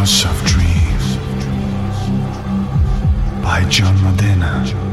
House of Dreams by John Modena.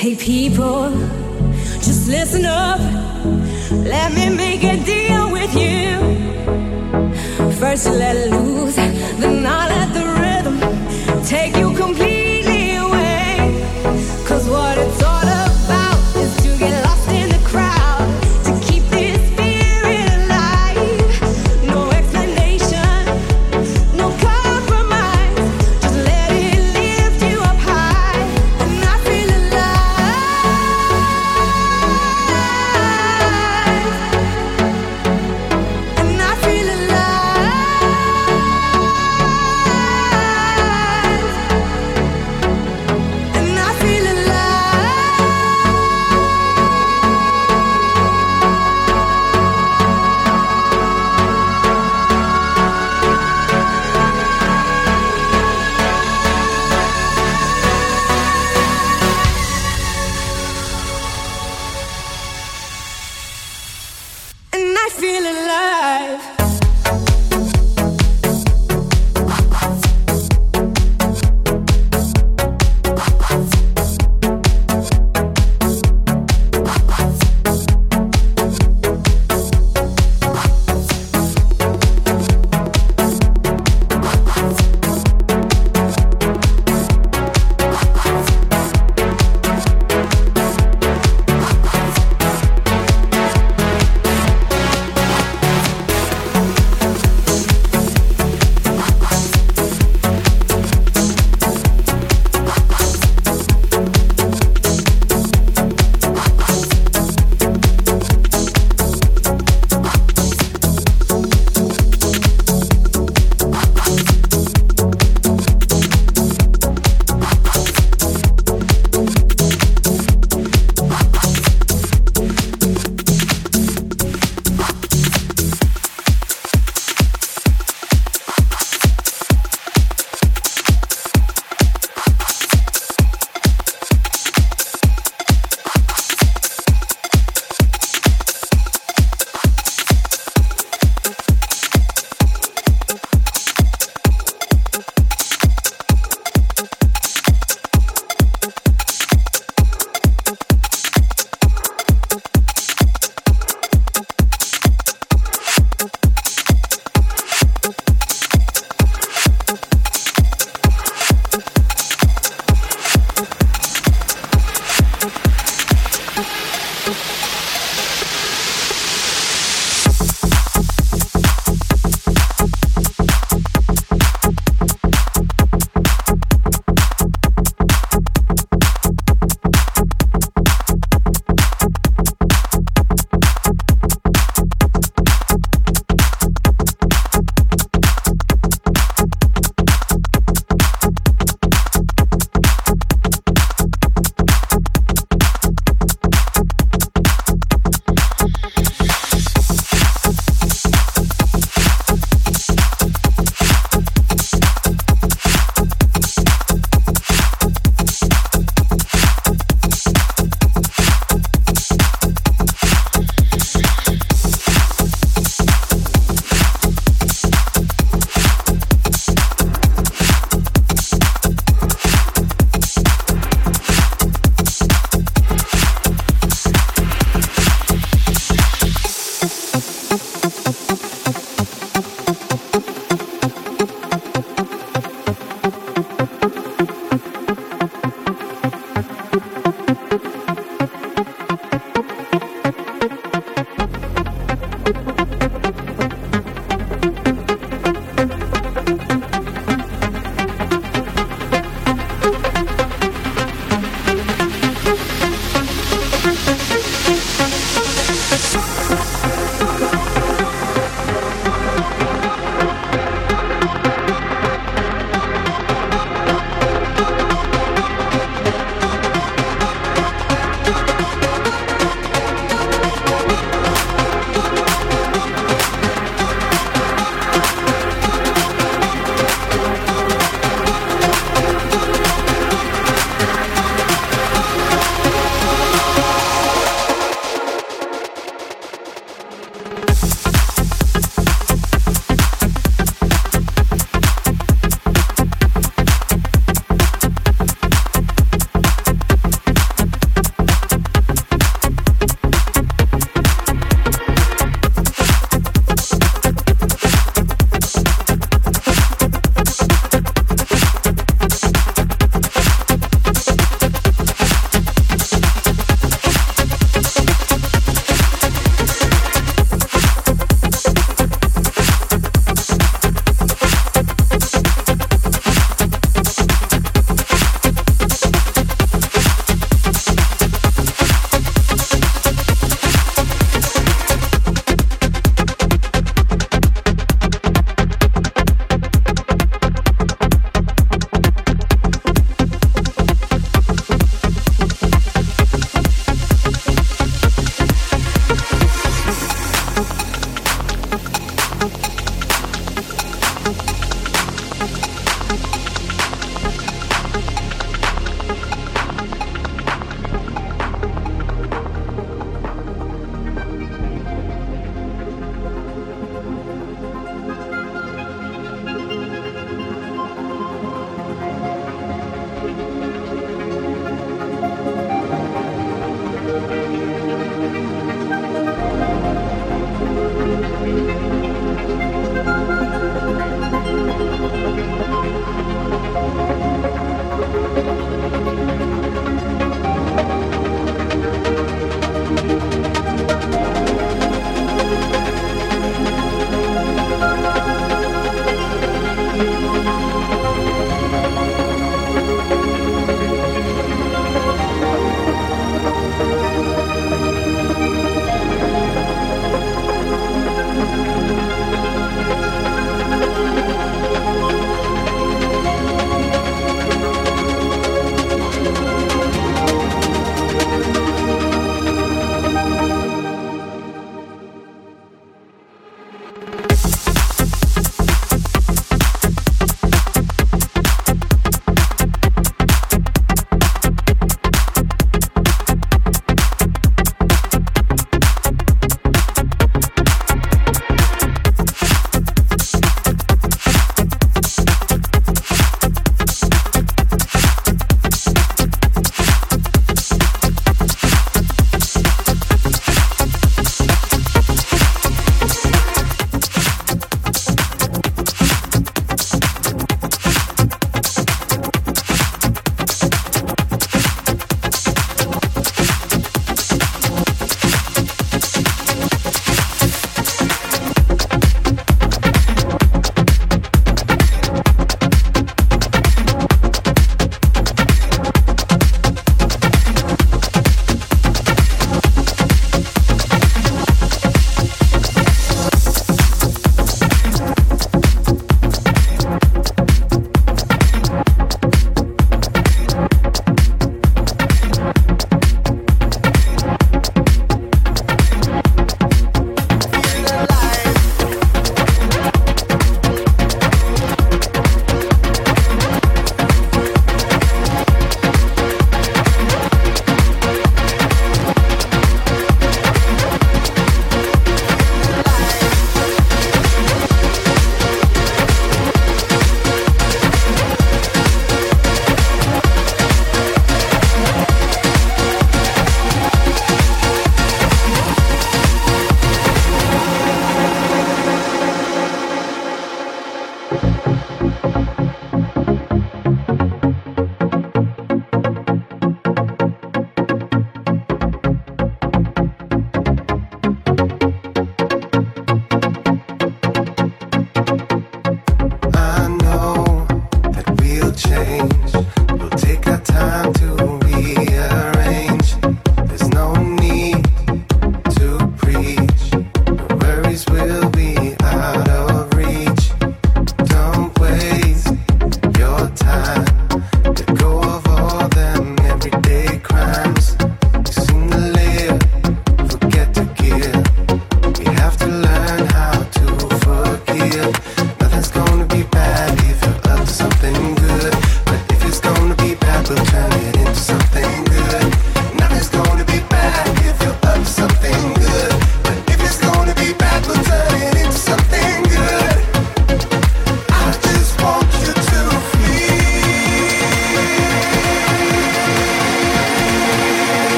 Hey people, just listen up. Let me make a deal with you. First, let loose, then I let the rhythm take you complete.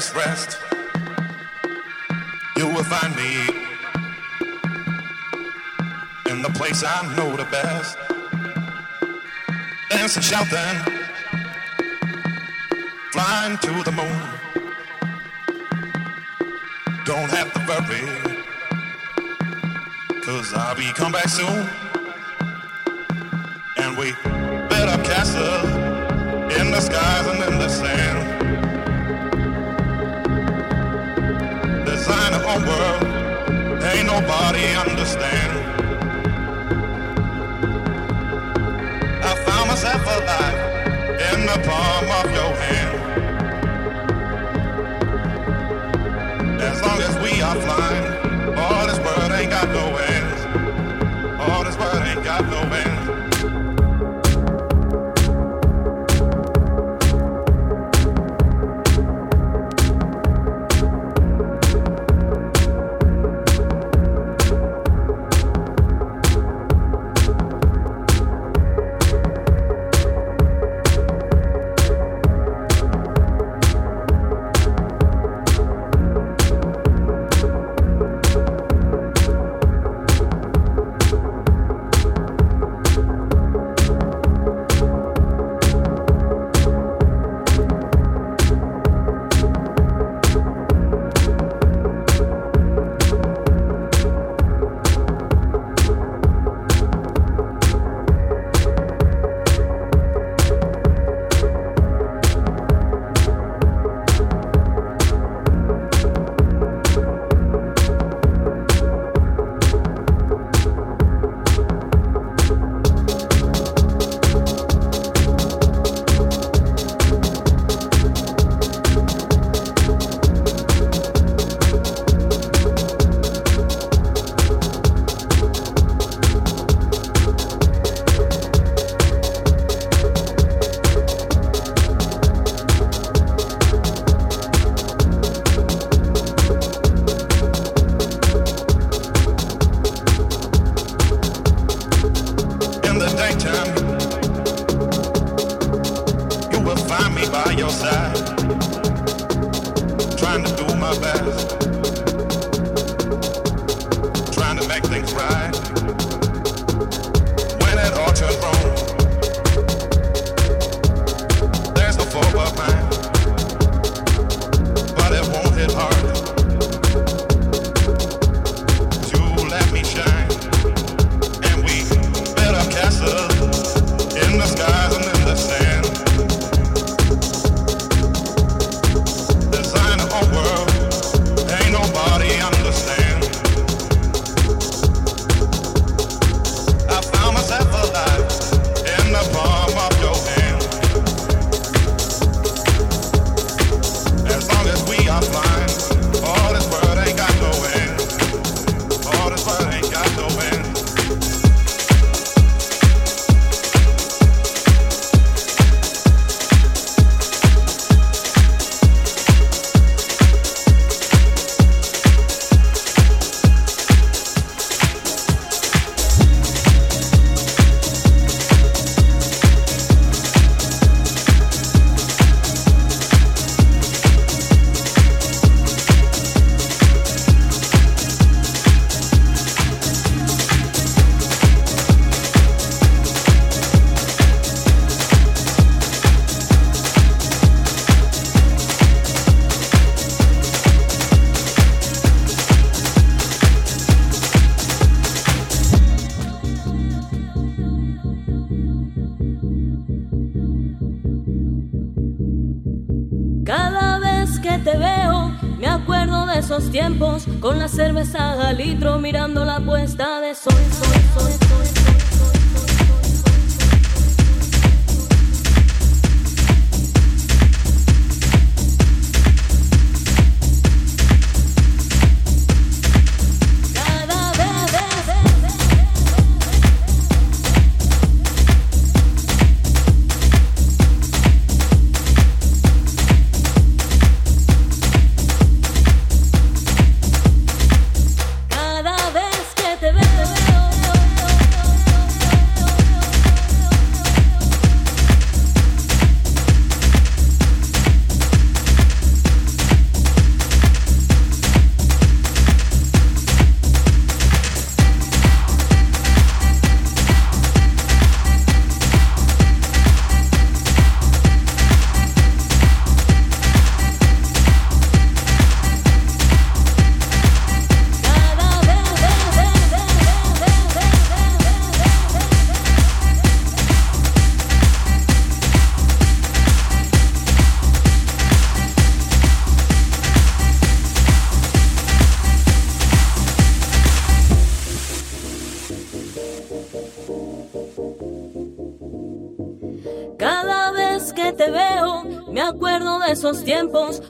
this rest, you will find me in the place I know the best. Dancing, shouting, flying to the moon. Don't have to worry, cause I'll be come back soon. nobody understand.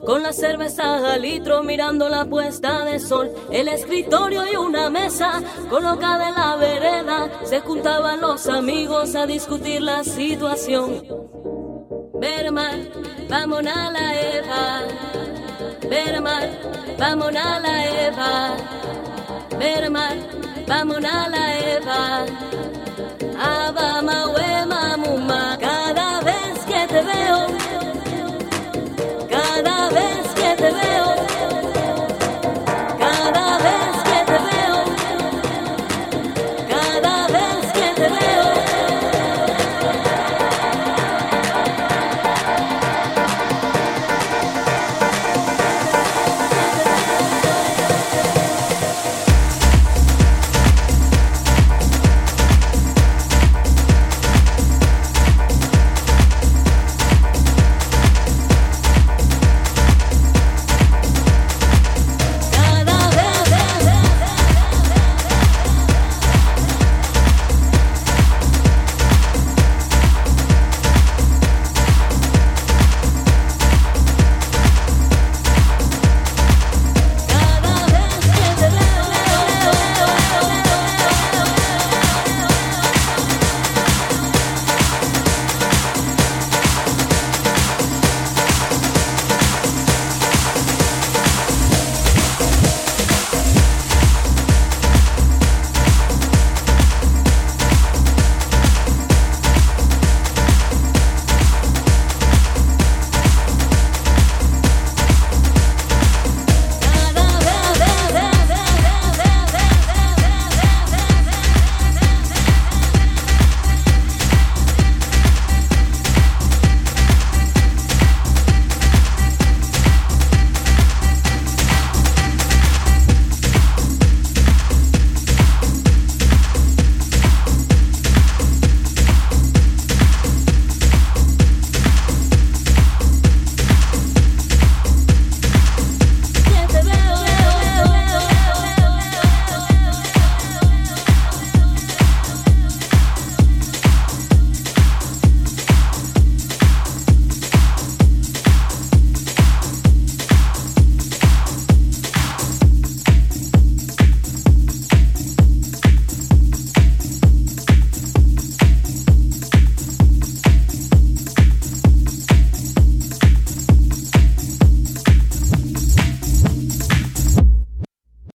Con la cerveza al litro mirando la puesta de sol. El escritorio y una mesa colocada en la vereda, se juntaban los amigos a discutir la situación. Berman, vamos a la Eva. Berman, vamos a la Eva. Berman, vamos a la Eva. Abama,